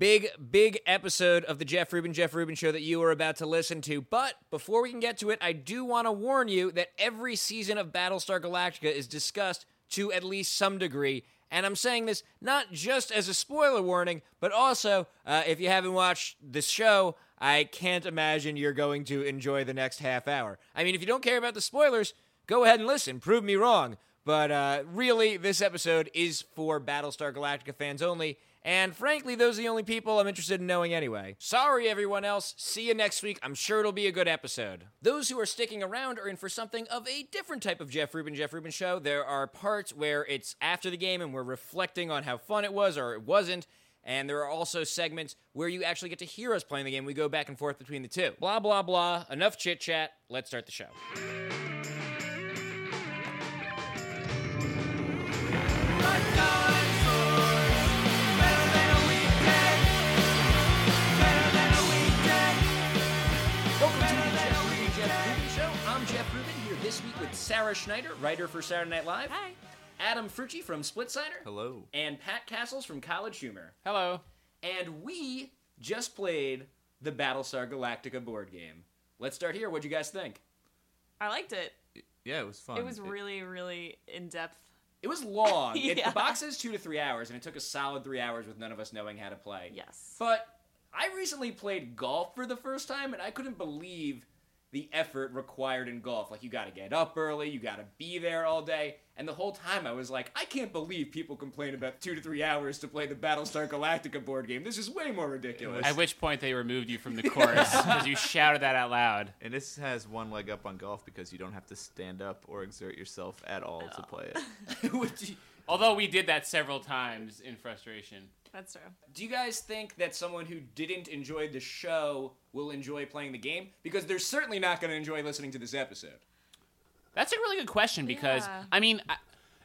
Big, big episode of the Jeff Rubin, Jeff Rubin show that you are about to listen to. But before we can get to it, I do want to warn you that every season of Battlestar Galactica is discussed to at least some degree. And I'm saying this not just as a spoiler warning, but also uh, if you haven't watched the show, I can't imagine you're going to enjoy the next half hour. I mean, if you don't care about the spoilers, go ahead and listen. Prove me wrong. But uh, really, this episode is for Battlestar Galactica fans only. And frankly, those are the only people I'm interested in knowing anyway. Sorry, everyone else. See you next week. I'm sure it'll be a good episode. Those who are sticking around are in for something of a different type of Jeff Rubin, Jeff Rubin show. There are parts where it's after the game and we're reflecting on how fun it was or it wasn't. And there are also segments where you actually get to hear us playing the game. We go back and forth between the two. Blah, blah, blah. Enough chit chat. Let's start the show. This week with Sarah Schneider, writer for Saturday Night Live. Hi. Adam Frucci from Splitsider. Hello. And Pat Cassels from College Humor. Hello. And we just played the Battlestar Galactica board game. Let's start here. What'd you guys think? I liked it. Yeah, it was fun. It was really, really in depth. It was long. It- the box is two to three hours, and it took a solid three hours with none of us knowing how to play. Yes. But I recently played golf for the first time, and I couldn't believe the effort required in golf. Like, you gotta get up early, you gotta be there all day. And the whole time I was like, I can't believe people complain about two to three hours to play the Battlestar Galactica board game. This is way more ridiculous. At which point they removed you from the course because you shouted that out loud. And this has one leg up on golf because you don't have to stand up or exert yourself at all to oh. play it. Although we did that several times in frustration. That's true. Do you guys think that someone who didn't enjoy the show will enjoy playing the game? Because they're certainly not going to enjoy listening to this episode. That's a really good question because Yeah. I mean, I-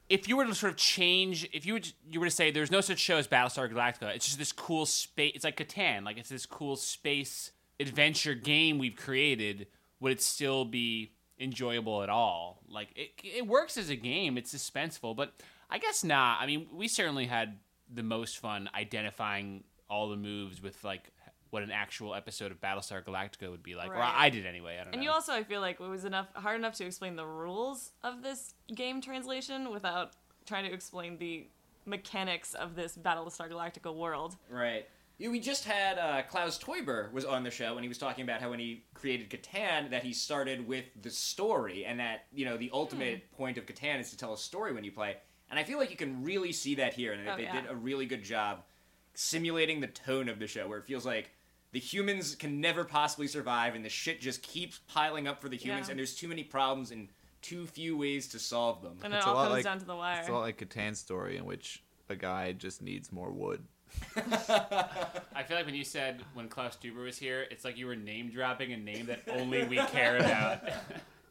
if you were to sort of change, if you would, you were to say there's no such show as Battlestar Galactica, it's just this cool space. It's like Catan, like it's this cool space adventure game we've created. Would it still be enjoyable at all? Like it, it works as a game. It's suspenseful, but I guess not. I mean, we certainly had the most fun identifying all the moves with like what an actual episode of Battlestar Galactica would be like, or I did anyway. I don't And know. you also, I feel like, it was enough hard enough to explain the rules of this game translation without trying to explain the mechanics of this Battlestar Galactica world. Right. Yeah, we just had uh, Klaus Teuber was on the show, and he was talking about how when he created Catan, that he started with the story, and that you know the ultimate point of Catan is to tell a story when you play. And I feel like you can really see that here, and Oh, they yeah. did a really good job simulating the tone of the show, where it feels like the humans can never possibly survive, and the shit just keeps piling up for the humans, Yeah. and there's too many problems and too few ways to solve them. And It's it a all lot comes like- down to the wire. It's a lot like Catan's story in which a guy just needs more wood. I feel like when you said when Klaus Teuber was here, it's like you were name dropping a name that only we care about.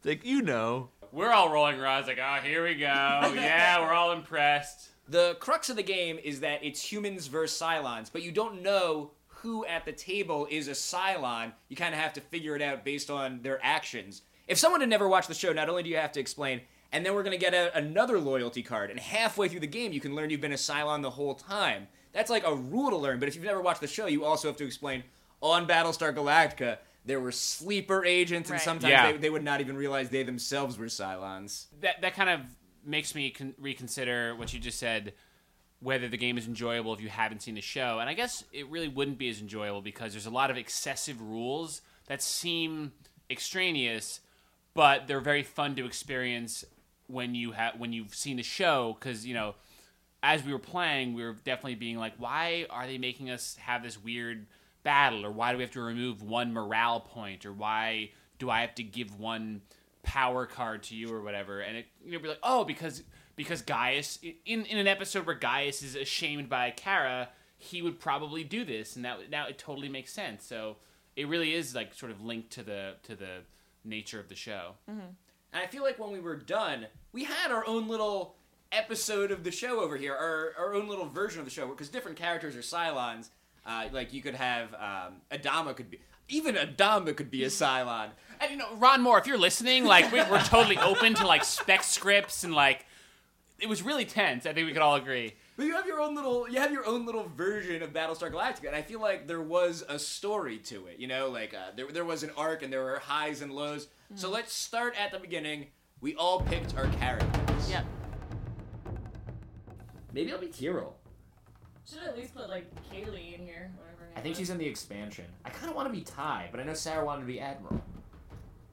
Like you know, we're all rolling our eyes like, oh, here we go. Yeah, we're all impressed. The crux of the game is that it's humans versus Cylons, but you don't know who at the table is a Cylon. You kind of have to figure it out based on their actions. If someone had never watched the show, not only do you have to explain, and then we're going to get out another loyalty card, and halfway through the game, you can learn you've been a Cylon the whole time. That's like a rule to learn, but if you've never watched the show, you also have to explain on Battlestar Galactica. There were sleeper agents, and Right. sometimes Yeah. they, they would not even realize they themselves were Cylons. That that kind of makes me con- reconsider what you just said, whether the game is enjoyable if you haven't seen the show. And I guess it really wouldn't be as enjoyable because there's a lot of excessive rules that seem extraneous, but they're very fun to experience when you have when you've seen the show because you know as we were playing, we were definitely being like, why are they making us have this weird battle? Or why do we have to remove one morale point? Or why do I have to give one power card to you or whatever? And it, you know, be like, oh, because because Gaius, in, in an episode where Gaius is ashamed by Kara, he would probably do this. And that now it totally makes sense. So it really is like sort of linked to the to the nature of the show. Mm-hmm. And I feel like when we were done, we had our own little episode of the show over here, our, our own little version of the show, because different characters are Cylons. Uh, like you could have um, Adama could be even Adama could be a Cylon. And you know, Ron Moore, if you're listening, like we, we're totally open to like spec scripts and like it was really tense. I think we could all agree. But you have your own little, you have your own little version of Battlestar Galactica, and I feel like there was a story to it. You know, like uh, there there was an arc, and there were highs and lows. So let's start at the beginning. We all picked our characters. Yep. Maybe I'll be Tyrol. Should at least put like Kaylee in here. Whatever. I think she's in the expansion. I kind of want to be Tigh, but I know Sarah wanted to be Admiral.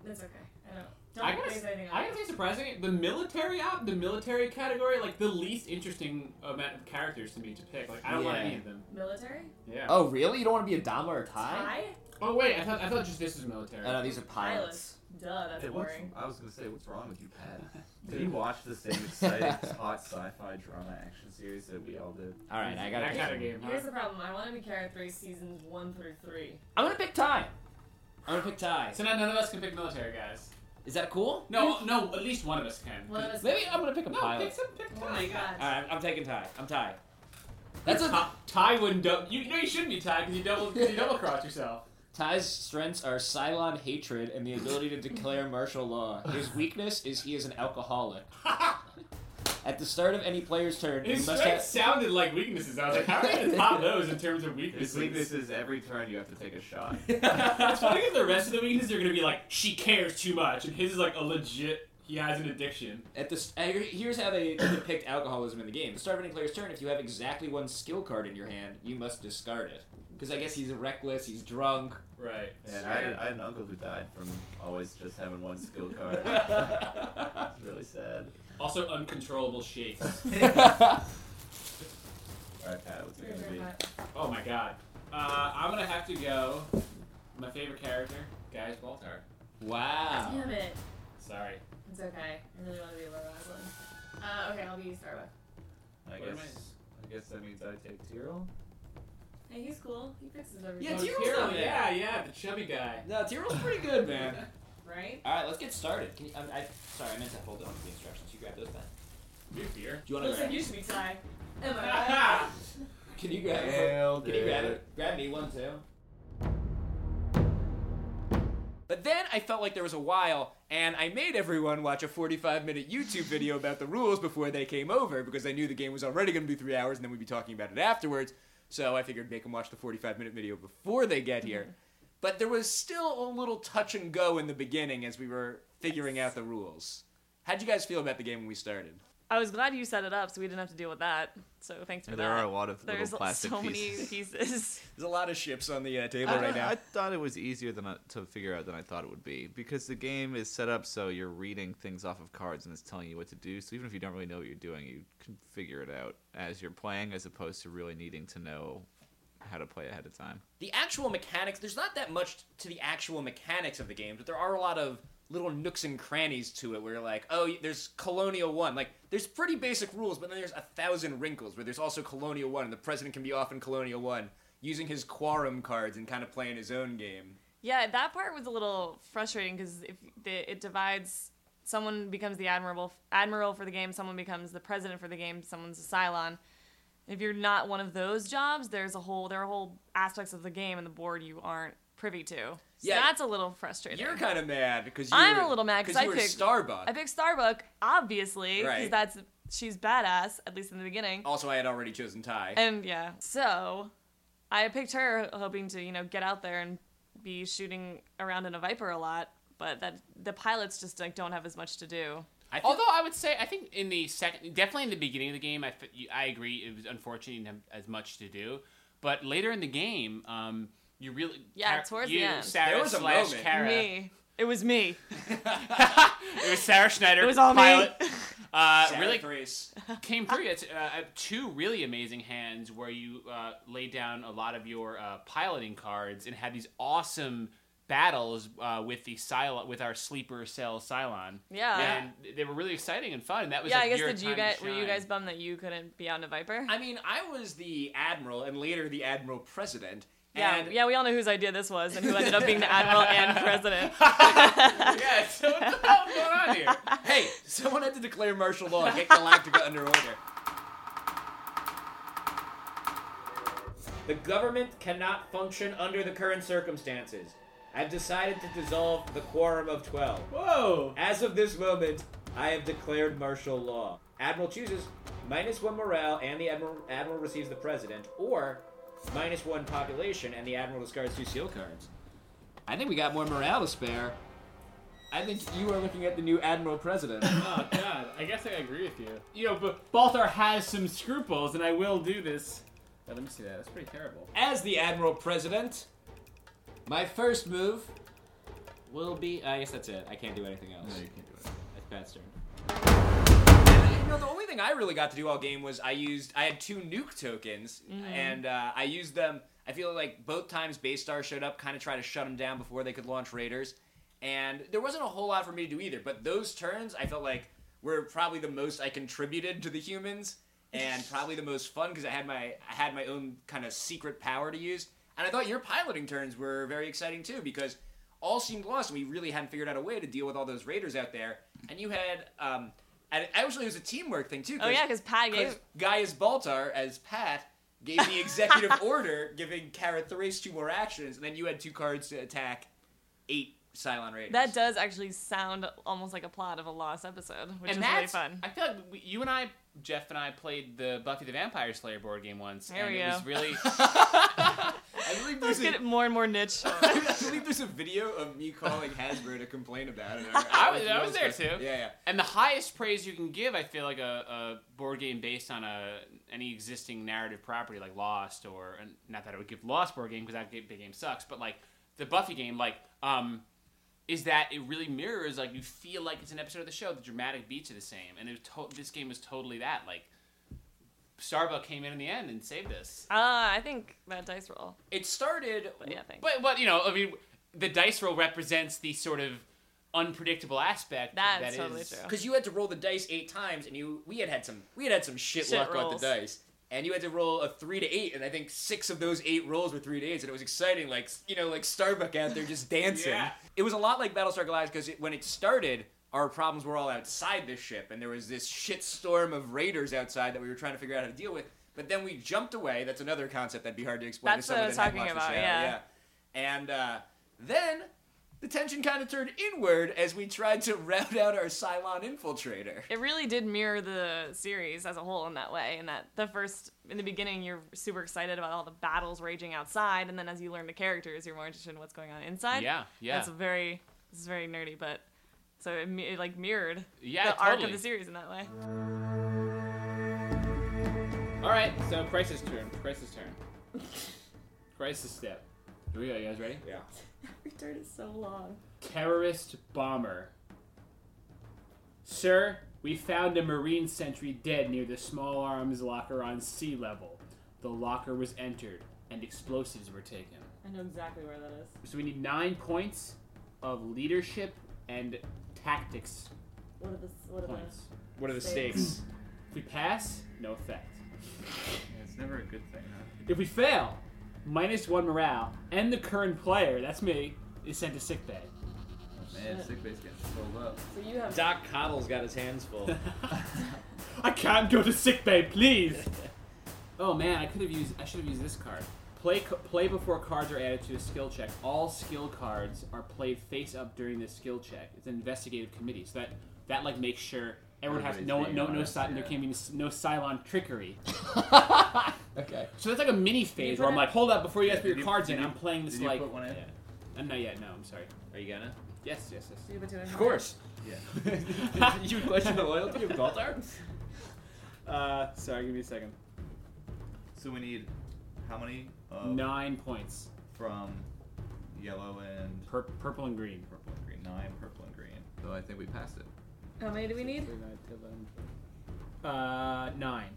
That's okay. I don't. Don't I gotta, anything I gotta say, surprisingly, the military op, the military category, like the least interesting amount of characters to me to pick. Like I don't want any of them. military. Yeah. Oh, really? You don't want to be Adama or Tigh? Tigh. Oh wait, I thought I thought just this was military. Oh, no, these are Pilots. pilots. Duh. That's Hey, boring. I was gonna say, what's wrong with you, Pat? Did you watch the same exciting hot sci-fi drama action series that we all did? All right, I got that to kind game. Here's the problem. I want to be Kara Thrace seasons one through three. I'm gonna pick Tigh. I'm gonna pick Tigh. So now none of us can pick military guys. Is that cool? No, no, at least one of us can. One of us. Maybe I'm gonna pick a No, pilot. pick some, pick Oh my god. All right, I'm taking Tigh. I'm Tigh. That's a Tigh, Tigh wouldn't. dou- You, you know you shouldn't be Tigh because you double cause you double cross yourself. Tigh's strengths are Cylon hatred and the ability to declare martial law. His weakness is he is an alcoholic. At the start of any player's turn, His must strengths have. sounded like weaknesses. I was like, how are you gonna top those in terms of His weaknesses? weakness is every turn you have to take a shot. It's funny because the rest of the weaknesses are gonna be like she cares too much, and his is like a legit. He has an addiction. At the st- uh, here's how they depict alcoholism in the game. At the start of any player's turn, if you have exactly one skill card in your hand, you must discard it. Because I guess he's reckless, he's drunk. Right. And I had, I had an uncle who died from always just having one skill card. It's really sad. Also uncontrollable shakes. Alright, Pat, what's it gonna be? Oh my god. Uh, I'm gonna have to go. My favorite character, Gaius Baltar. Wow. Damn it. Sorry. It's okay. I really want to be Laura Roslin. Uh, okay, I'll be Starbuck. I What guess, I guess that means I take Tyrol. Hey, he's cool. He fixes everything. Yeah, Oh, Tyrol's Tyrol, not yeah, yeah, the chubby guy. No, Tyrol's pretty good, man. Right? All right, let's get started. Can you, I, I, sorry, I meant to hold on to the instructions. You grab those back. New beer. Do you want to Looks grab? like you should be Tigh. Am I right? Can you grab it? Can you grab it. it? Grab me one too. But then I felt like there was a while, and I made everyone watch a 45 minute YouTube video about the rules before they came over because I knew the game was already going to be three hours and then we'd be talking about it afterwards. So I figured make them watch the 45 minute video before they get here. Mm-hmm. But there was still a little touch and go in the beginning as we were figuring out the rules. How'd you guys feel about the game when we started? I was glad you set it up so we didn't have to deal with that. So thanks for There that. There are a lot of There's little plastic so pieces. many pieces. There's a lot of ships on the uh, table I, right now. I thought it was easier than I, to figure out than I thought it would be because the game is set up so you're reading things off of cards and it's telling you what to do. So even if you don't really know what you're doing, you can figure it out as you're playing, as opposed to really needing to know how to play ahead of time. the actual mechanics there's not that much to the actual mechanics of the game but there are a lot of little nooks and crannies to it where you're like oh there's colonial one like there's pretty basic rules but then there's a thousand wrinkles where there's also colonial one and the president can be off in colonial one using his quorum cards and kind of playing his own game Yeah, that part was a little frustrating because if the, it divides, someone becomes the admiral admiral for the game, someone becomes the president for the game, someone's a Cylon. If you're not one of those jobs, there's a whole there are whole aspects of the game and the board you aren't privy to. So Yeah. that's a little frustrating. you're kind of mad because I'm were, a little mad 'cause I picked- starbuck I picked Starbuck, obviously, because Right. that's she's badass at least in the beginning. also i had already chosen tigh And yeah, so I picked her hoping to, you know, get out there and be shooting around in a Viper a lot, but that the pilots just like don't have as much to do. I feel, Although I would say, I think in the second, definitely in the beginning of the game, I I agree. It was unfortunate you didn't have as much to do, but later in the game, um, you really Yeah, Kara- towards the end. Sarah There was a slash moment. Kara. Me. It was me. it was Sarah Schneider. It was all me. Uh, Sarah really Thrace. came through. It's uh, two really amazing hands where you uh, laid down a lot of your uh, piloting cards and had these awesome battles uh, with the Cylon, with our sleeper cell Cylon. Yeah. and they were really exciting and fun. That was Yeah, like I guess your did you time to guys were you guys bummed that you couldn't be out in a Viper? I mean, I was the admiral and later the admiral president. Yeah, and yeah, we all know whose idea this was and who ended up being the admiral and president. yeah, so what the hell is going on here? Hey, someone had to declare martial law and get Galactica under order. The government cannot function under the current circumstances. I've decided to dissolve the Quorum of Twelve. Whoa! As of this moment, I have declared martial law. Admiral chooses minus one morale and the admiral, admiral receives the president, or minus one population and the admiral discards two seal cards. I think we got more morale to spare. I think you are looking at the new admiral president. Oh God, I guess I agree with you. You know, but Baltar has some scruples, and I will do this. Yeah, let me see that. That's pretty terrible. As the admiral president, my first move will be. Uh, I guess that's it. I can't do anything else. No, you can't do it. That's Pat's turn. The only thing I really got to do all game was I used I had two nuke tokens, and uh, I used them. I feel like both times basestar showed up, kind of try to shut them down before they could launch raiders, and there wasn't a whole lot for me to do either. But those turns, I felt like were probably the most I contributed to the humans, and probably the most fun because I had my I had my own kind of secret power to use, and I thought your piloting turns were very exciting too because all seemed lost and we really hadn't figured out a way to deal with all those raiders out there. And you had, um, and actually it was a teamwork thing too. Oh yeah, because Pat gave. Gaius Baltar as Pat gave the executive order, giving Kara Thrace two more actions, and then you had two cards to attack eight Cylon raiders. That does actually sound almost like a plot of a lost episode, which and is really fun. I feel like we, you and I, Jeff and I, played the Buffy the Vampire Slayer board game once, There and we it was really. I believe Let's there's get a, it more and more niche. I believe there's a video of me calling Hasbro to complain about it. I was- I was there too. Yeah, yeah. And the highest praise you can give, I feel like a, a board game based on a any existing narrative property like Lost, or and not that I would give Lost board game because that big game sucks, but like the Buffy game, like um, is that it really mirrors like you feel like it's an episode of the show. The dramatic beats are the same, and it to- this game was totally that. Like Starbuck came in in the end and saved us. Ah, I think that dice roll. It started. But yeah, thanks. But but you know, I mean, the dice roll represents the sort of unpredictable aspect. That's that totally is- true. because you had to roll the dice eight times, and you we had had some we had had some shit, Shit luck rolls. with the dice, and you had to roll a three to eight, and I think six of those eight rolls were three to eights, and it was exciting, like you know, like Starbuck out there just dancing. Yeah. It was a lot like Battlestar Galactica because it, when it started, our problems were all outside the ship, and there was this shitstorm of raiders outside that we were trying to figure out how to deal with. But then we jumped away. That's another concept that'd be hard to explain That's to someone what I was that talking about, show. yeah. And uh, then the tension kind of turned inward as we tried to rout out our Cylon infiltrator. It really did mirror the series as a whole in that way. In that the first, in the beginning, you're super excited about all the battles raging outside, and then as you learn the characters, you're more interested in what's going on inside. Yeah, yeah. That's very, this is very nerdy, but so it, it like mirrored Yeah, the arc of the series in that way. All right, so Crisis turn. Crisis turn. Crisis step. Here we go. You guys ready? Yeah. Return is so long. Terrorist bomber. Sir, we found a Marine sentry dead near the small arms locker on sea level. The locker was entered, and explosives were taken. I know exactly where that is. So we need nine points of leadership and tactics What are the what points. What are the Stakes. stakes? If we pass, no effect. Yeah, it's never a good thing, huh? If we fail, minus one morale, and the current player, that's me, is sent to sickbay. Man, sickbay's getting filled up. So you have Doc Cottle's got his hands full. I can't go to sickbay, please. oh man, I could have used. I should have used this card. Play play before cards are added to a skill check. All skill cards are played face up during the skill check. It's an investigative committee, so that that like makes sure everyone has no no no honest, si- there can't be no Cylon trickery. Okay. So that's like a mini phase where I'm like, hold up, before you guys put your you- cards in, you- I'm playing this did you like. put one in? Yeah. Uh, not yet. No, I'm sorry. Are you gonna? Yes, yes, yes. Of course. Yeah. you question the loyalty of Baltar? Uh, sorry, give me a second. So we need how many? Uh, Nine points. From yellow and Pur- purple and green. purple and green. Nine purple and green. So I think we passed it. How many do we need? Uh, nine.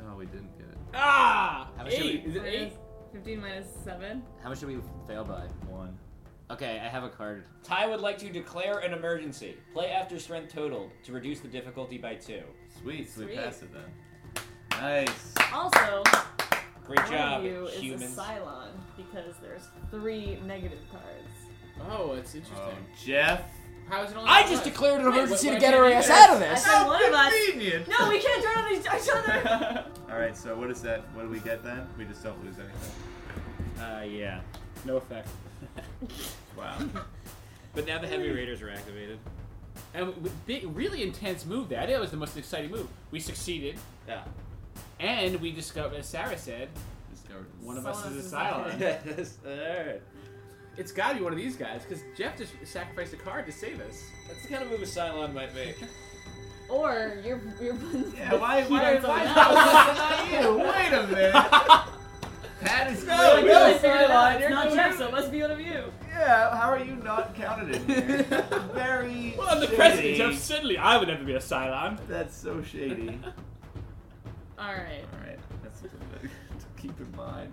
Oh, we didn't get it. Ah! How much should we- eight. Is it eight? 15 minus 7. How much did we fail by? One. Okay, I have a card. Tigh would like to declare an emergency. Play after strength totaled to reduce the difficulty by two. Sweet. So we Sweet. passed it then. Nice. Also, Great one job, of you is humans. a Cylon because there's three negative cards. Oh, it's interesting. Oh, Jeff. How is it only I one? just declared an Wait, emergency what- to get our ass out of this. said one of us. Convenient. No, we can't turn on each each other. All right. So what is that? What do we get then? We just don't lose anything. Uh, yeah. No effect. Wow. But now the heavy raiders are activated. And w- big, really intense move there. I think that was the most exciting move. We succeeded, Yeah. and we discovered, as Sarah said, Discovered one of us is a is Cylon. Yes. Alright. It's got to be one of these guys because Jeff just sacrificed a card to save us. That's the kind of move a Cylon might make. Or you're you're Yeah, why, Heat why, on why someone not you? Wait a minute. Pat is Like, clearly really the figured it out. Cylon. It's You're not Jeff, so it must be one of you. Yeah, how are you not counted in here? Very Well, I'm the shady. president, Jeff. Certainly, I would never be a Cylon. That's so shady. All right. Alright, that's something to to keep in mind.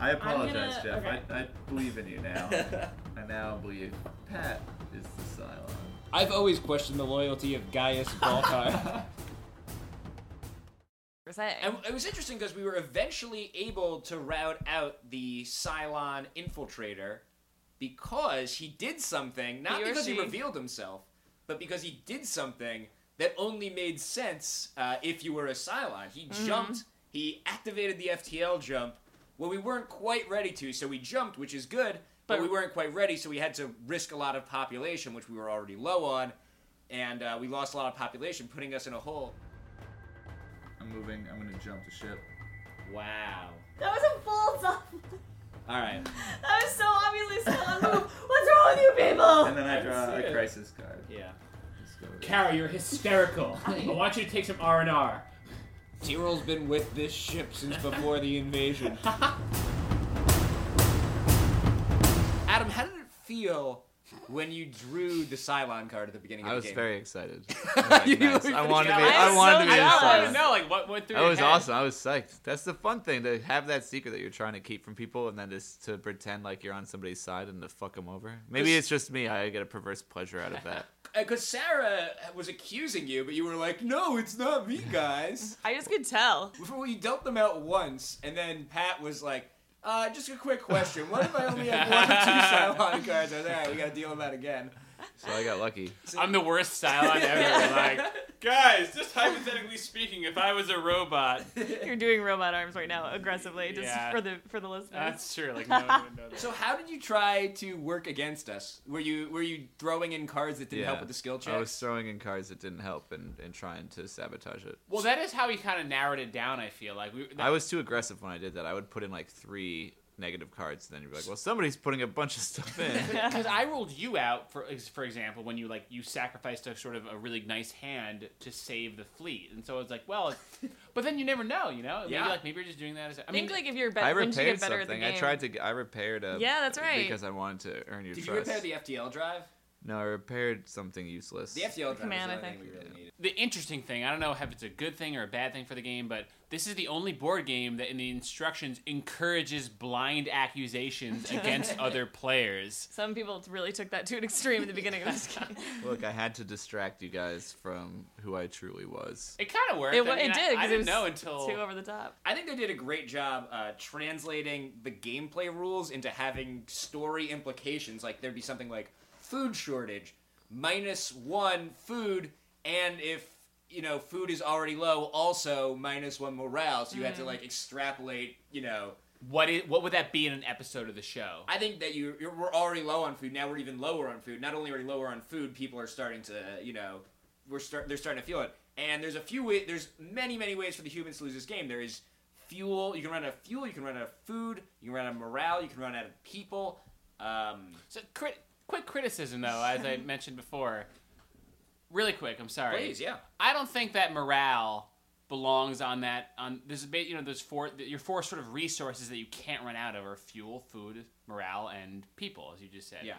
I apologize, gonna- Jeff. okay. I, I believe in you now. I now believe Pat is the Cylon. I've always questioned the loyalty of Gaius Baltar. For saying. And it was interesting because we were eventually able to route out the Cylon infiltrator because he did something, not He or because he she. revealed himself, but because he did something that only made sense uh, if you were a Cylon. He Mm-hmm. jumped, he activated the FTL jump when we weren't quite ready to, so we jumped, which is good, but, But- we weren't quite ready, so we had to risk a lot of population, which we were already low on, and uh, we lost a lot of population, putting us in a hole. I'm moving. I'm gonna jump the ship. wow. that was a full stop. Alright. That was so obviously Cylon move. What's wrong with you people? And then I I draw see a crisis card. Yeah. Let's go with it. Kara, you're hysterical. I want you to take some R and R. Tyrol's been with this ship since before the invasion. Adam, how did it feel when you drew the Cylon card at the beginning of I the was game? very excited. I, was like, You nice. were I wanted to be. freaking. I wanted to be jealous. a I Cylon. don't know, like what went through That your was head? awesome. I was psyched. That's the fun thing to have that secret that you're trying to keep from people, and then just to pretend like you're on somebody's side and to fuck them over. Maybe it's just me. I get a perverse pleasure out of that. Because Uh, Sarah was accusing you, but you were like, "No, it's not me, guys." I just could tell. Before you dealt them out once, and then Pat was like, "Uh, just a quick question. What if I only have one or two Cylon cards?" I was like, "All right, we gotta deal with that again." So I got lucky. I'm the worst Cylon ever. like, guys, just hypothetically speaking, if I was a robot, You're doing robot arms right now aggressively, just Yeah. for the for the listeners. that's true. Like, no one would know that. So how did you try to work against us? Were you were you throwing in cards that didn't Yeah. help with the skill checks? I was throwing in cards that didn't help and, and trying to sabotage it. Well, that is how he kind of narrowed it down. I feel like we. I was too aggressive when I did that. I would put in like three negative cards, and then you're like, "Well, somebody's putting a bunch of stuff in." because I ruled you out for for example when you like you sacrificed a sort of a really nice hand to save the fleet, and so it's like, well, but then you never know, you know? Maybe Yeah. like maybe you're just doing that. As, I I mean, think like if you're I better, once you repaired get better at the something. game. I tried to. I repaired a. Yeah, that's right. Because I wanted to earn your Did you trust. repair the FTL drive? No, I repaired something useless. The FTL drive Command, was I the think. we really needed. the interesting thing, I don't know if it's a good thing or a bad thing for the game, but this is the only board game that in the instructions encourages blind accusations against other players. Some people really took that to an extreme at the beginning of this game. Look, I had to distract you guys from who I truly was. It kind of worked. It, I mean, it did I, because it didn't was know until too over the top. I think they did a great job uh, translating the gameplay rules into having story implications. Like there'd be something like food shortage, minus one food, and if you know food is already low, also minus one morale. So you had to like extrapolate. You know, what is what would that be in an episode of the show? I think that you you're, we're already low on food. Now we're even lower on food. Not only are we lower on food, people are starting to you know we're start they're starting to feel it. And there's a few way, there's many many ways for the humans to lose this game. There is fuel. You can run out of fuel. You can run out of food. You can run out of morale. You can run out of people. Um, So, crit- quick criticism though, as I mentioned before. Really quick, I'm sorry. please, yeah. I don't think that morale belongs on that. On there's a bit, you know, there's four your four sort of resources that you can't run out of are fuel, food, morale, and people, as you just said. Yeah.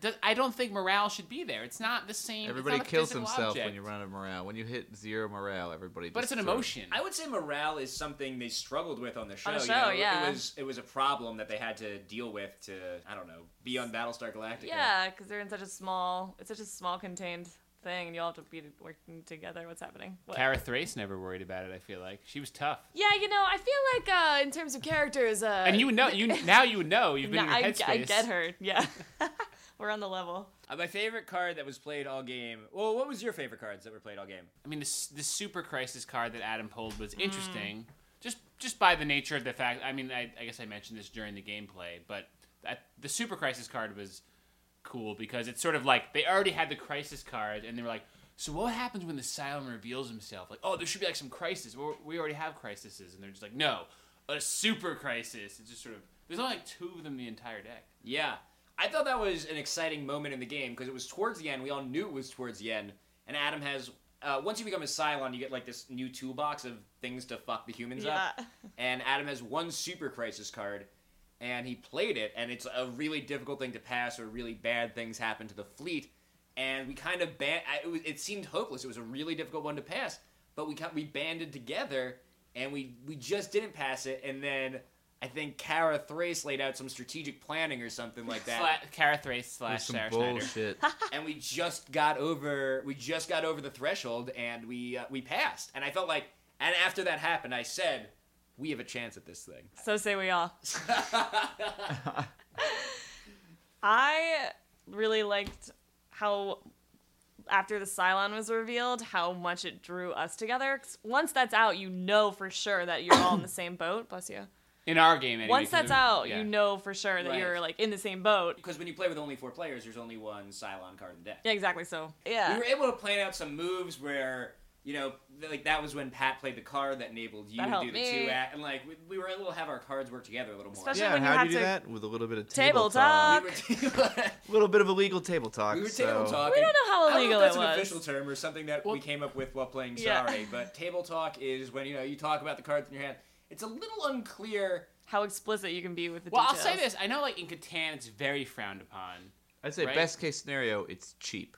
Doesn't I don't think morale should be there. It's not the same. Everybody kills physical himself object. when you run out of morale. When you hit zero morale, everybody. But it's an emotion. I would say morale is something they struggled with on the show. On the you show, know? yeah. It was it was a problem that they had to deal with to I don't know be on Battlestar Galactica. Yeah, because they're in such a small, it's such a small contained thing, and you all have to be working together. What's happening? What? Kara Thrace never worried about it. I feel like she was tough. Yeah, you know, I feel like uh, in terms of characters, uh, And you would know. You now you would know. You've been nah, in your headspace. I get her. Yeah, we're on the level. Uh, my favorite card that was played all game. Well, what was your favorite cards that were played all game? I mean, this the Super Crisis card that Adam pulled Mm. was interesting, just just by the nature of the fact. I mean, I, I guess I mentioned this during the gameplay, but that, the Super Crisis card was cool because it's sort of like they already had the crisis card and they were like, so what happens when the Cylon reveals himself? Like, oh, there should be like some crisis. Well, we already have crises, and they're just like, no, a super crisis. It's just sort of there's only like two of them the entire deck. Yeah. I thought that was an exciting moment in the game because it was towards the end. We all knew it was towards the end. And Adam has. Uh, once you become a Cylon, you get like this new toolbox of things to fuck the humans Yeah. up. And Adam has one Super Crisis card, and he played it, and it's a really difficult thing to pass, or really bad things happen to the fleet. And we kind of ban- it, was, it seemed hopeless. It was a really difficult one to pass, but we kind we banded together, and we we just didn't pass it. And then I think Kara Thrace laid out some strategic planning or something like that. Sla- Kara Thrace slash was some Sarah Schneider. bullshit. and we just got over we just got over the threshold and we uh, we passed and i felt like and after that happened i said we have a chance at this thing So say we all. I really liked how after the Cylon was revealed, how much it drew us together. once that's out, you know for sure that you're all in the same boat. Bless you. In our game, anyway. Once that's out, yeah. you know for sure that Right. you're like in the same boat. because when you play with only four players there's only one cylon card in the deck Yeah, exactly. So yeah, we were able to plan out some moves where you know like that was when pat played the card that enabled you That to do the me. two act and like we, we were able to have our cards work together a little more Especially yeah, when you how have do you do that? With a little bit of Table table, talk. we were, A little bit of illegal table talk. we were so- table talking. We don't know how I don't illegal know if that's it an official term or something that we came up with while playing Yeah. Sorry, but table talk is when you know you talk about the cards in your hand. It's a little unclear. how explicit you can be with the Well, I'll say this: I know, like in Catan, it's very frowned upon. I'd say Right? best case scenario, it's cheap.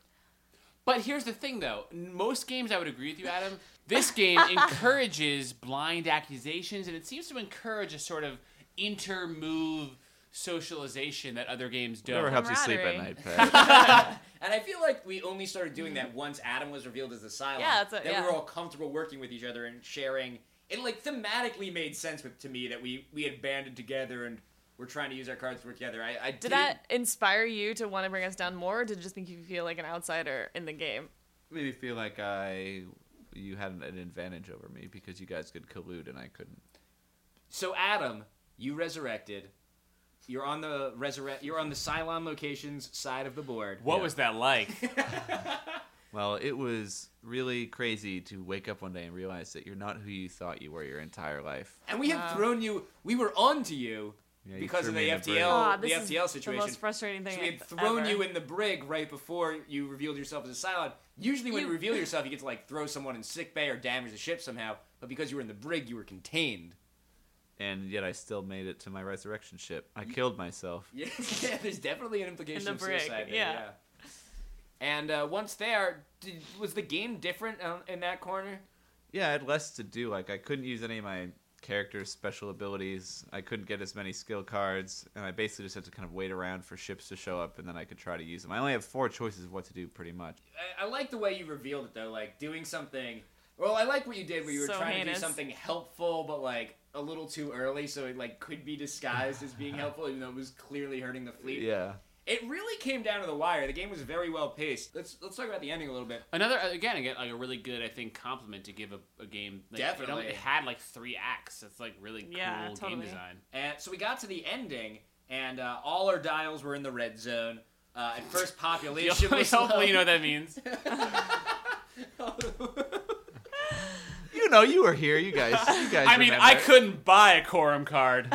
But here's the thing, though. Most games, I would agree with you, Adam. This game encourages blind accusations, and it seems to encourage a sort of inter-move socialization that other games don't. Never helps you sleep at night, Pat. And I feel like we only started doing that once Adam was revealed as the Cylon. Yeah, that's a- then yeah. we were all comfortable working with each other and sharing. It like thematically made sense with to me that we we had banded together and we're trying to use our cards to work together. I, I Did that inspire you to want to bring us down more, or did it just make you feel like an outsider in the game? Made me feel like I, you had an advantage over me because you guys could collude and I couldn't. So Adam, you resurrected. You're on the resurrect. You're on the Cylon locations side of the board. What Yeah. was that like? Well, it was really crazy to wake up one day and realize that you're not who you thought you were your entire life. And we have thrown you. We were on to you Yeah, because of the in a brig. FTL. The this is FTL situation. The most frustrating thing. So we had I've thrown ever. you in the brig right before you revealed yourself as a Cylon. Usually, when you, You- reveal yourself, you get to like throw someone in sick bay or damage the ship somehow. But because you were in the brig, you were contained. And yet I still made it to my resurrection ship. I killed myself. Yeah, yeah, there's definitely an implication In the of brig, suicide there. yeah. Yeah. And uh, once there, did, was the game different uh, in that corner? Yeah, I had less to do. Like I couldn't use any of my character's special abilities. I couldn't get as many skill cards, and I basically just had to kind of wait around for ships to show up, and then I could try to use them. I only have four choices of what to do, pretty much. I, I like the way you revealed it though, like doing something. Well, I like what you did where you were So trying to do something helpful, but like a little too early, so it like could be disguised as being helpful, even though it was clearly hurting the fleet. Yeah. It really came down to the wire. The game was very well paced. Let's let's talk about the ending a little bit. Another again, again, like a really good, I think, compliment to give a, a game. Like, It, Definitely. only- it had like three acts. It's like really cool Yeah, game design. And so we got to the ending, and uh, all our dials were in the red zone. Uh, at first, population was Hopefully, you know what that means. You know, you were here. You guys. You guys. I mean, remember. I couldn't buy a quorum card.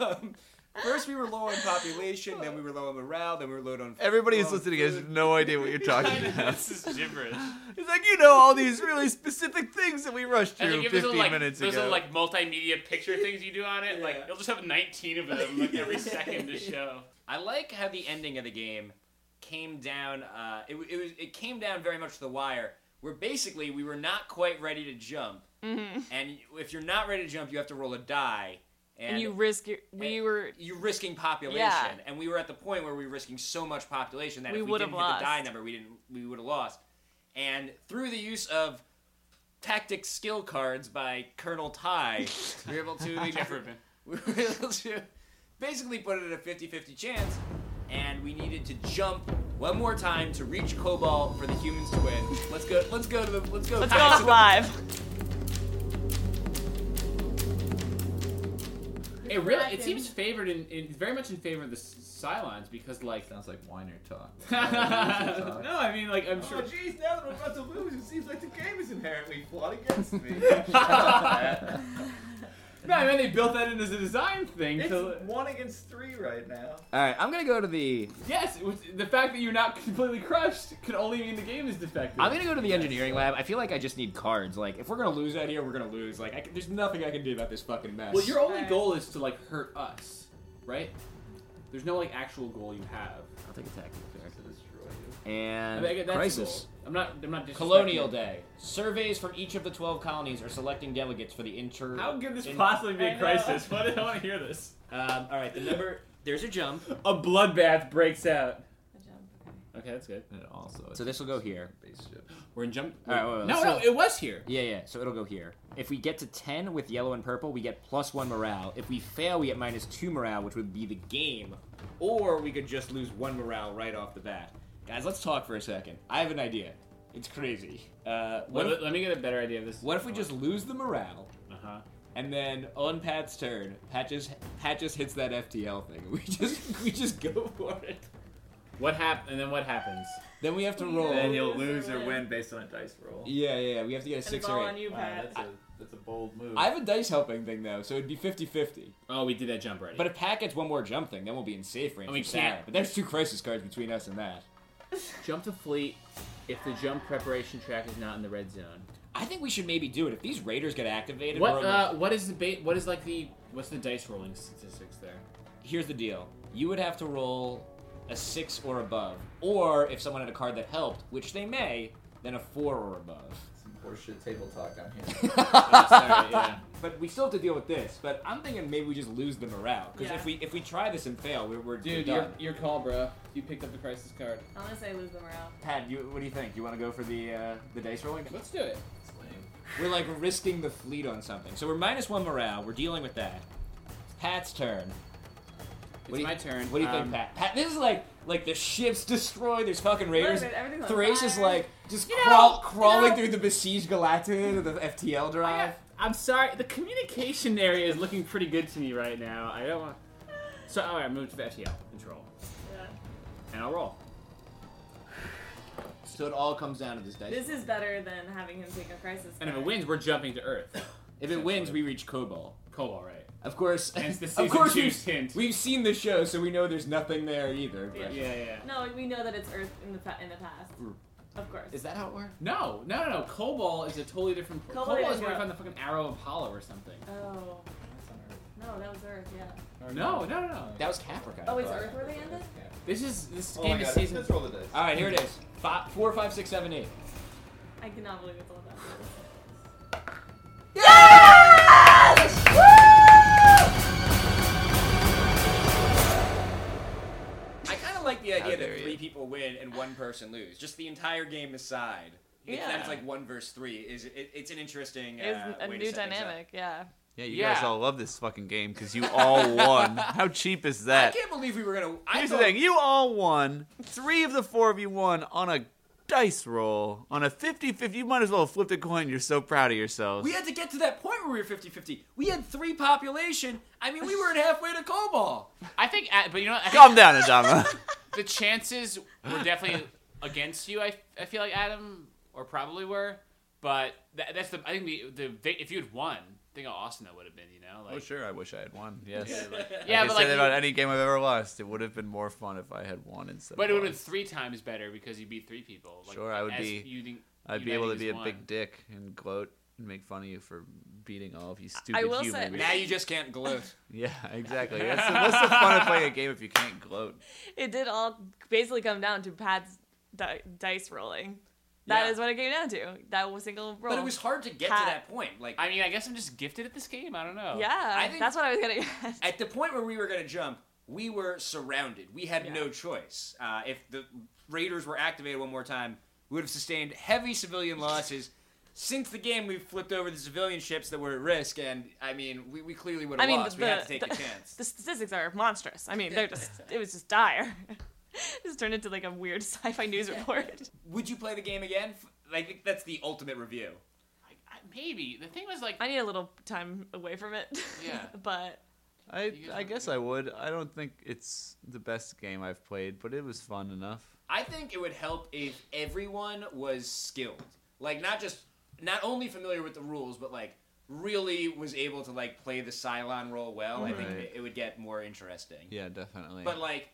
Um, first, we were low on population, then we were low on morale, then we were low on. Everybody who's low on listening has no idea what you're talking about. this is gibberish. It's like you know all these really specific things that we rushed through like, if there's 15 little, like, minutes those ago. little like multimedia picture things you do on it, like you'll just have 19 of them like every second to show. I like how the ending of the game came down. Uh, it, it was it came down very much to the wire, where basically we were not quite ready to jump, Mhm. and if you're not ready to jump, you have to roll a die, and, And you risk your. We and were. you're risking population, Yeah. and we were at the point where we were risking so much population that We if we would've didn't hit the die number, we didn't we would have lost. And through the use of tactic skill cards by Colonel Tigh, we were able to Jeff Rubin. we were able to basically put it at a 50-50 chance, and we needed to jump one more time to reach Kobol for the humans to win. Let's go. Let's go to the. Let's go. Let's go to live. It really it seems favored in, in very much in favor of the Cylons because like Sounds like whiner talk. no, I mean like I'm sure Oh jeez, now that we're about to lose, it seems like the game is inherently flawed against me. No, I mean they built that in as a design thing. it's to, one against three right now. All right, I'm gonna go to the. yes, was, the fact that you're not completely crushed could only mean the game is defective. I'm gonna go to the engineering lab. I feel like I just need cards. Like, if we're gonna lose out here, we're gonna lose. Like, I can, there's nothing I can do about this fucking mess. Well, your only Alright. goal is to like hurt us, right? There's no like actual goal you have. I'll take attack. To destroy you. And I mean, that's the crisis. Goal. I'm not. I'm not. Colonial it. Day. Surveys from each of the 12 colonies are selecting delegates for the inter. How could this in- possibly be I a know. crisis? Why did I want to hear this? Um, all right, the number. There's a jump. A bloodbath breaks out. Good job. Okay. Okay, that's good. And also, So this will go here. Spaceship. We're in jump. All right, wait, wait, no, so- no, it was here. Yeah, yeah. So it'll go here. If we get to 10 with yellow and purple, we get plus one morale. If we fail, we get minus two morale, which would be the game. Or we could just lose one morale right off the bat. Guys, let's talk for a second. I have an idea. It's crazy. Uh, what, Let, if, let me get a better idea of this. what if we just lose the morale, Uh huh. and then on Pat's turn, Pat just, Pat just hits that FTL thing. We just we just go for it. What hap- And then what happens? Then we have to roll. Then you'll Lose lose or or win. win based on a dice roll. Yeah, yeah, yeah. We have to get a And six it's all or on eight. you, Wow, Pat. that's a that's a bold move. I have a dice helping thing though, so it'd be 50-50. Oh, we did that jump already. But if Pat gets one more jump thing, then we'll be in safe range. And we can't- But there's two crisis cards between us and that. Jump to fleet if the jump preparation track is not in the red zone. I think we should maybe do it. If these raiders get activated, What? we're Uh, what is the bait? What is like the? What's the dice rolling statistics there? here's the deal. You would have to roll a six or above, or if someone had a card that helped, which they may, then a four or above. Some horseshit table talk down here. hearing. sorry, yeah. But we still have to deal with this. But I'm thinking maybe we just lose the morale because Yeah. if we if we try this and fail, we're, we're Dude, we're your, done. your call, bro. You picked up the crisis card. I'm gonna say lose the morale. Pat, you, what do you think? You want to go for the uh, the dice rolling? Let's do it. It's lame. We're like risking the fleet on something. So we're minus one morale. We're dealing with that. Pat's turn. It's What do you- my turn. What do you Um, think, Pat? Pat, this is like like the ship's destroyed. There's fucking raiders. Look, everything's Thrace is like just You know, crawl, you crawling know- through the besieged Galactica to the FTL drive. I am sorry. The communication area is looking pretty good to me right now. I don't want. So, all right, move to the FTL. Control. Yeah. And I'll roll. So it all comes down to this dice. This is better than having him take a crisis. And if it wins, we're jumping to Earth. if it wins, we reach Kobol. Kobol, right? Of course, Hence the of season course, two we've, hint. we've seen the show, so we know there's nothing there either. But Yeah. Yeah, yeah. No, we know that it's Earth in the pa- in the past. Mm. Of course. is that how it works? No, no, no, no. Kobol is a totally different. Kobol Kobol, is is where I what? found the fucking arrow of Apollo or something. Oh. No, that was Earth. Yeah. No, no, no, no. That was Capricorn. Oh, it's Earth where they ended. This is this Oh game my is god, season. let's roll the dice. All right, here it is. Five, four, five, six, seven, eight. I cannot believe it's all that. I person lose. Just the entire game aside. It's Yeah. It's like one versus three. Is it, It's an interesting. It's uh, a way to new set dynamic. Yeah. Yeah, you Yeah. guys all love this fucking game because you all won. How cheap is that? I can't believe we were gonna. I Here's the thing: you all won. Three of the four of you won on a dice roll on a 50-50. You might as well have flipped a coin. You're so proud of yourselves. We had to get to that point where we were 50-50. We had three population. I mean, we weren't halfway to Kobol. I think, uh, but you know, what? I think Calm down, Adama. the chances were definitely against you. I, I feel like Adam, or probably were, but that, that's the. I think the, the they, if you had won, think how awesome that would have been. You know, like oh sure, I wish I had won. Yes. yeah, I but could say like, that about any game I've ever lost. It would have been more fun if I had won instead. but it would have been three times better because you beat three people. Like, Sure, I would as be- Uniting, I'd be able to be a as one. big dick and gloat and make fun of you for beating all of you stupid I will human say- beings. Now you just can't gloat. Yeah, exactly. That's the, what's the fun of playing a game if you can't gloat? It did all basically come down to Pat's di- dice rolling. That Yeah. is what it came down to. That was single roll. But it was hard to get Pat. to that point. Like I mean, I guess I'm just gifted at this game. I don't know. Yeah, I think- that's what I was getting at. at the point where we were going to jump, we were surrounded. We had Yeah. no choice. Uh, if the raiders were activated one more time, we would have sustained heavy civilian losses. Since the game, we've flipped over the civilian ships that were at risk, and I mean, we, we clearly would I have mean, lost. the, we had to take the, the chance. the statistics are monstrous. I mean, they're just it was just dire. just turned into like a weird sci-fi news report. Would you play the game again? F- I think that's the ultimate review. I, I, maybe the thing was like I need a little time away from it. Yeah. but I You guys I want- guess I would. I don't think it's the best game I've played, but it was fun enough. I think it would help if everyone was skilled. Like not just not only familiar with the rules, but like really was able to like play the Cylon role well. I think Right. it, it would get more interesting. Yeah, definitely. But like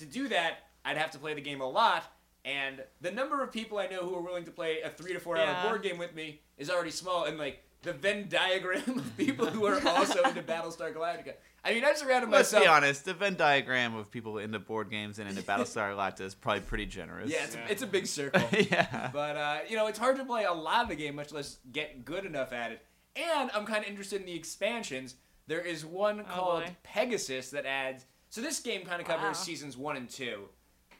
to do that, I'd have to play the game a lot, and the number of people I know who are willing to play a three to four Yeah. hour board game with me is already small. And like the Venn diagram of people who are also into Battlestar Galactica. I mean, I've surrounded Let's myself. be honest. The Venn diagram of people into board games and into Battlestar Galactica is probably pretty generous. Yeah, it's, Yeah. A, it's a big circle. yeah. But uh, you know, it's hard to play a lot of the game, much less get good enough at it. And I'm kind of interested in the expansions. There is one Oh, called boy. Pegasus that adds. So this game kind of covers Wow. seasons one and two.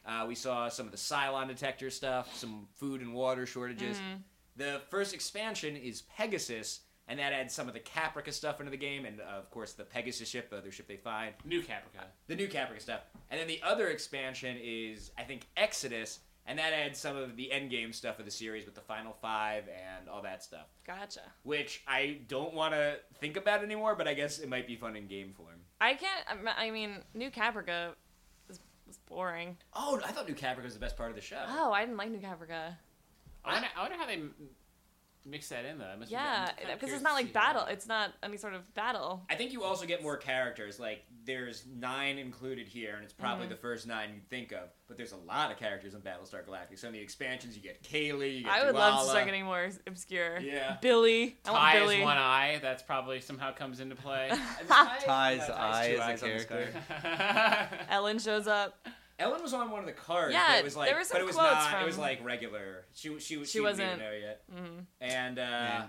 Uh, we saw some of the Cylon detector stuff, some food and water shortages. Mm-hmm. The first expansion is Pegasus, and that adds some of the Caprica stuff into the game, and uh, of course the Pegasus ship, the other ship they find New Caprica. the new Caprica stuff. And then the other expansion is, I think, Exodus, and that adds some of the endgame stuff of the series with the final five and all that stuff. Gotcha. Which I don't want to think about anymore, but I guess it might be fun in game form. I can't. I'm- mean, New Caprica was, was boring. Oh, I thought New Caprica was the best part of the show. Oh, I didn't like New Caprica. I wonder, I wonder how they m- mix that in though. That must be- I'm Yeah, kinda because curious it's not to like battle. how- It's not any sort of battle. I think you also get more characters. Like, there's nine included here, and it's probably Mm-hmm. the first nine you'd think of. But there's a lot of characters in Battlestar Galactica. Some of the expansions, you get Cally, you get I would love to Dualla. start getting more obscure. Yeah. Billy. I Tigh Billy. is one eye. That's probably somehow comes into play. And Tigh- Tigh's uh, eye two is a eyes on this character. Ellen shows up. Ellen was on one of the cards, Yeah, but it was like, there were but some it was quotes not. It was like regular. She she she, She wasn't wasn't- there yet. Mhm. And uh, Man,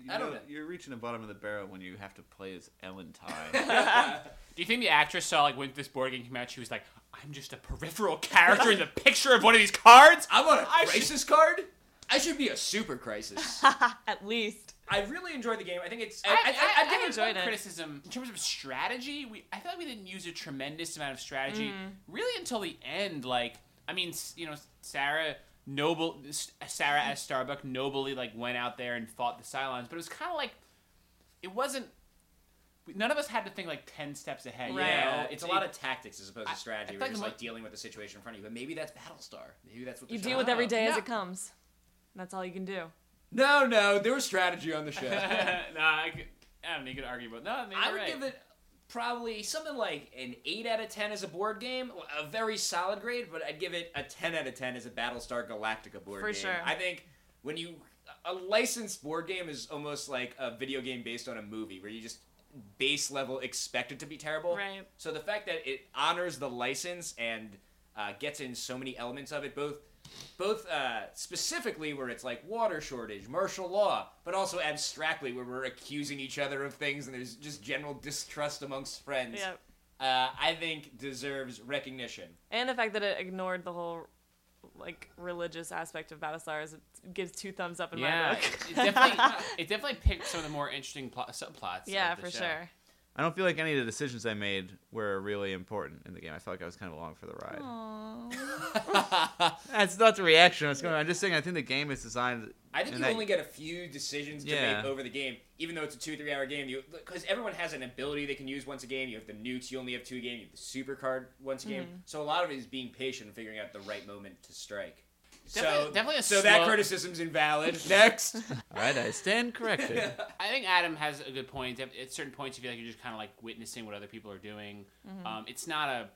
you I don't know, know. You're reaching the bottom of the barrel when you have to play as Ellen Tigh. Do you think the actress saw like when this board game came out, she was like, "I'm just a peripheral character in the picture of one of these cards"? I'm on a I should- crisis card. I should be a super crisis. At least. I really enjoyed the game. I think it's. I, I, I, I, I, I think enjoyed enjoyed it. criticism in terms of strategy. We I feel like we didn't use a tremendous amount of strategy Mm-hmm. really until the end. Like I mean, you know, Sarah noble S- Sarah as Starbuck nobly like went out there and fought the Cylons, but it was kind of like it wasn't. None of us had to think like ten steps ahead. you Right. Yeah, know? it's a lot of tactics as opposed to strategy. I We're feel like just like dealing with the situation in front of you. But maybe that's Battlestar. Maybe that's what the You deal with every day as No. it comes. That's all you can do. No, no, there was strategy on the show. nah, I, could, I don't know. You could argue about no. I would right. give it probably something like an 8 out of 10 as a board game. A very solid grade, but I'd give it a 10 out of 10 as a Battlestar Galactica board For game. sure. I think when you. A licensed board game is almost like a video game based on a movie where you just base level expected to be terrible. Right. So the fact that it honors the license and uh, gets in so many elements of it, both both uh, specifically where it's like water shortage, martial law, but also abstractly where we're accusing each other of things and there's just general distrust amongst friends. Yep. Uh, I think deserves recognition. And the fact that it ignored the whole like religious aspect of Battlestar is it gives two thumbs up in yeah, my book. it definitely it definitely picked some of the more interesting plot, subplots. yeah, of the for show. sure. I don't feel like any of the decisions I made were really important in the game. I felt like I was kind of along for the ride. That's not the reaction I was going. I'm just saying I think the game is designed. I think And you that- only get a few decisions to Yeah. make over the game, even though it's a two three hour game. You because everyone has an ability they can use once a game. You have the nukes, you only have two a game. You have the super card once a game. Mm-hmm. So a lot of it is being patient and figuring out the right moment to strike. Definitely- so definitely a so that slow- criticism's invalid. Next. All right, I stand corrected. I think Adam has a good point. At at certain points, you feel like you're just kind of like witnessing what other people are doing. Um, it's not a,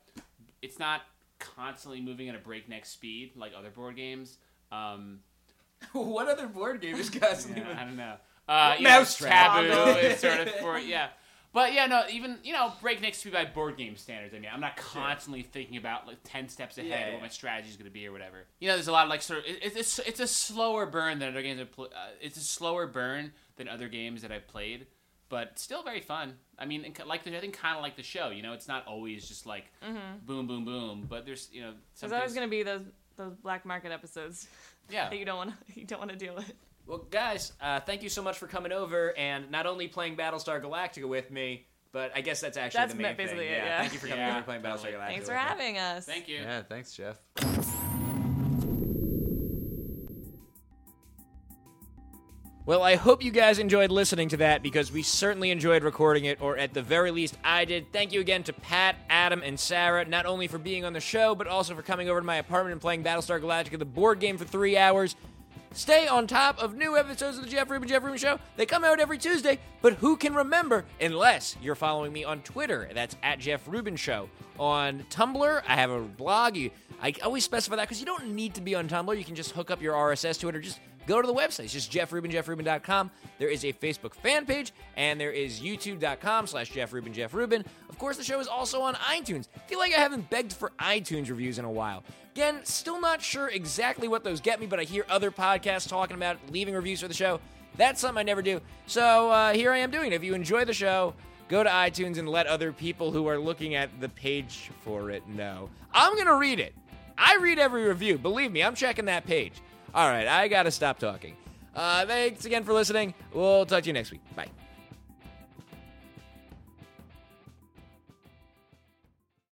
it's not constantly moving at a breakneck speed like other board games. Um, what other board game is constantly? yeah, I don't know. Uh, you know, taboo is sort of for yeah. But yeah, no, even you know, breakneck speed by board game standards. I mean, I'm not constantly thinking about like ten steps ahead Yeah, of what my strategy is going to be or whatever. You know, there's a lot of like sort of it, it's it's a slower burn than other games. I've pl- uh, it's a slower burn than other games that I've played, but still very fun. I mean, like the, I think kind of like the show. You know, it's not always just like boom, boom, boom. But there's you know, some There's always gonna be those those black market episodes yeah. that you don't want to you don't want to deal with. Well, guys, uh, thank you so much for coming over and not only playing Battlestar Galactica with me, but I guess that's actually That's the main basically thing. it, yeah. Thank you for coming Yeah, over and playing Battlestar. Galactica. Thanks for having us. Thank you. Yeah, thanks, Jeff. Well, I hope you guys enjoyed listening to that because we certainly enjoyed recording it, or at the very least, I did. Thank you again to Pat, Adam, and Sarah, not only for being on the show, but also for coming over to my apartment and playing Battlestar Galactica, the board game, for three hours. Stay on top of new episodes of the Jeff Rubin Jeff Rubin Show. They come out every Tuesday, but who can remember unless you're following me on Twitter? That's at Jeff Rubin Show. On Tumblr, I have a blog. You, I always specify that because you don't need to be on Tumblr. You can just hook up your RSS to it or just go to the website. It's just jeffrubin, There is a Facebook fan page, and there is youtube.com slash Jeff Rubin, Jeff Rubin. Of course, the show is also on iTunes. I feel like I haven't begged for iTunes reviews in a while. Again, still not sure exactly what those get me, but I hear other podcasts talking about leaving reviews for the show. That's something I never do. So uh, here I am doing it. If you enjoy the show, go to iTunes and let other people who are looking at the page for it know. I'm going to read it. I read every review. Believe me, I'm checking that page. All right, I got to stop talking. Uh, thanks again for listening. We'll talk to you next week. Bye.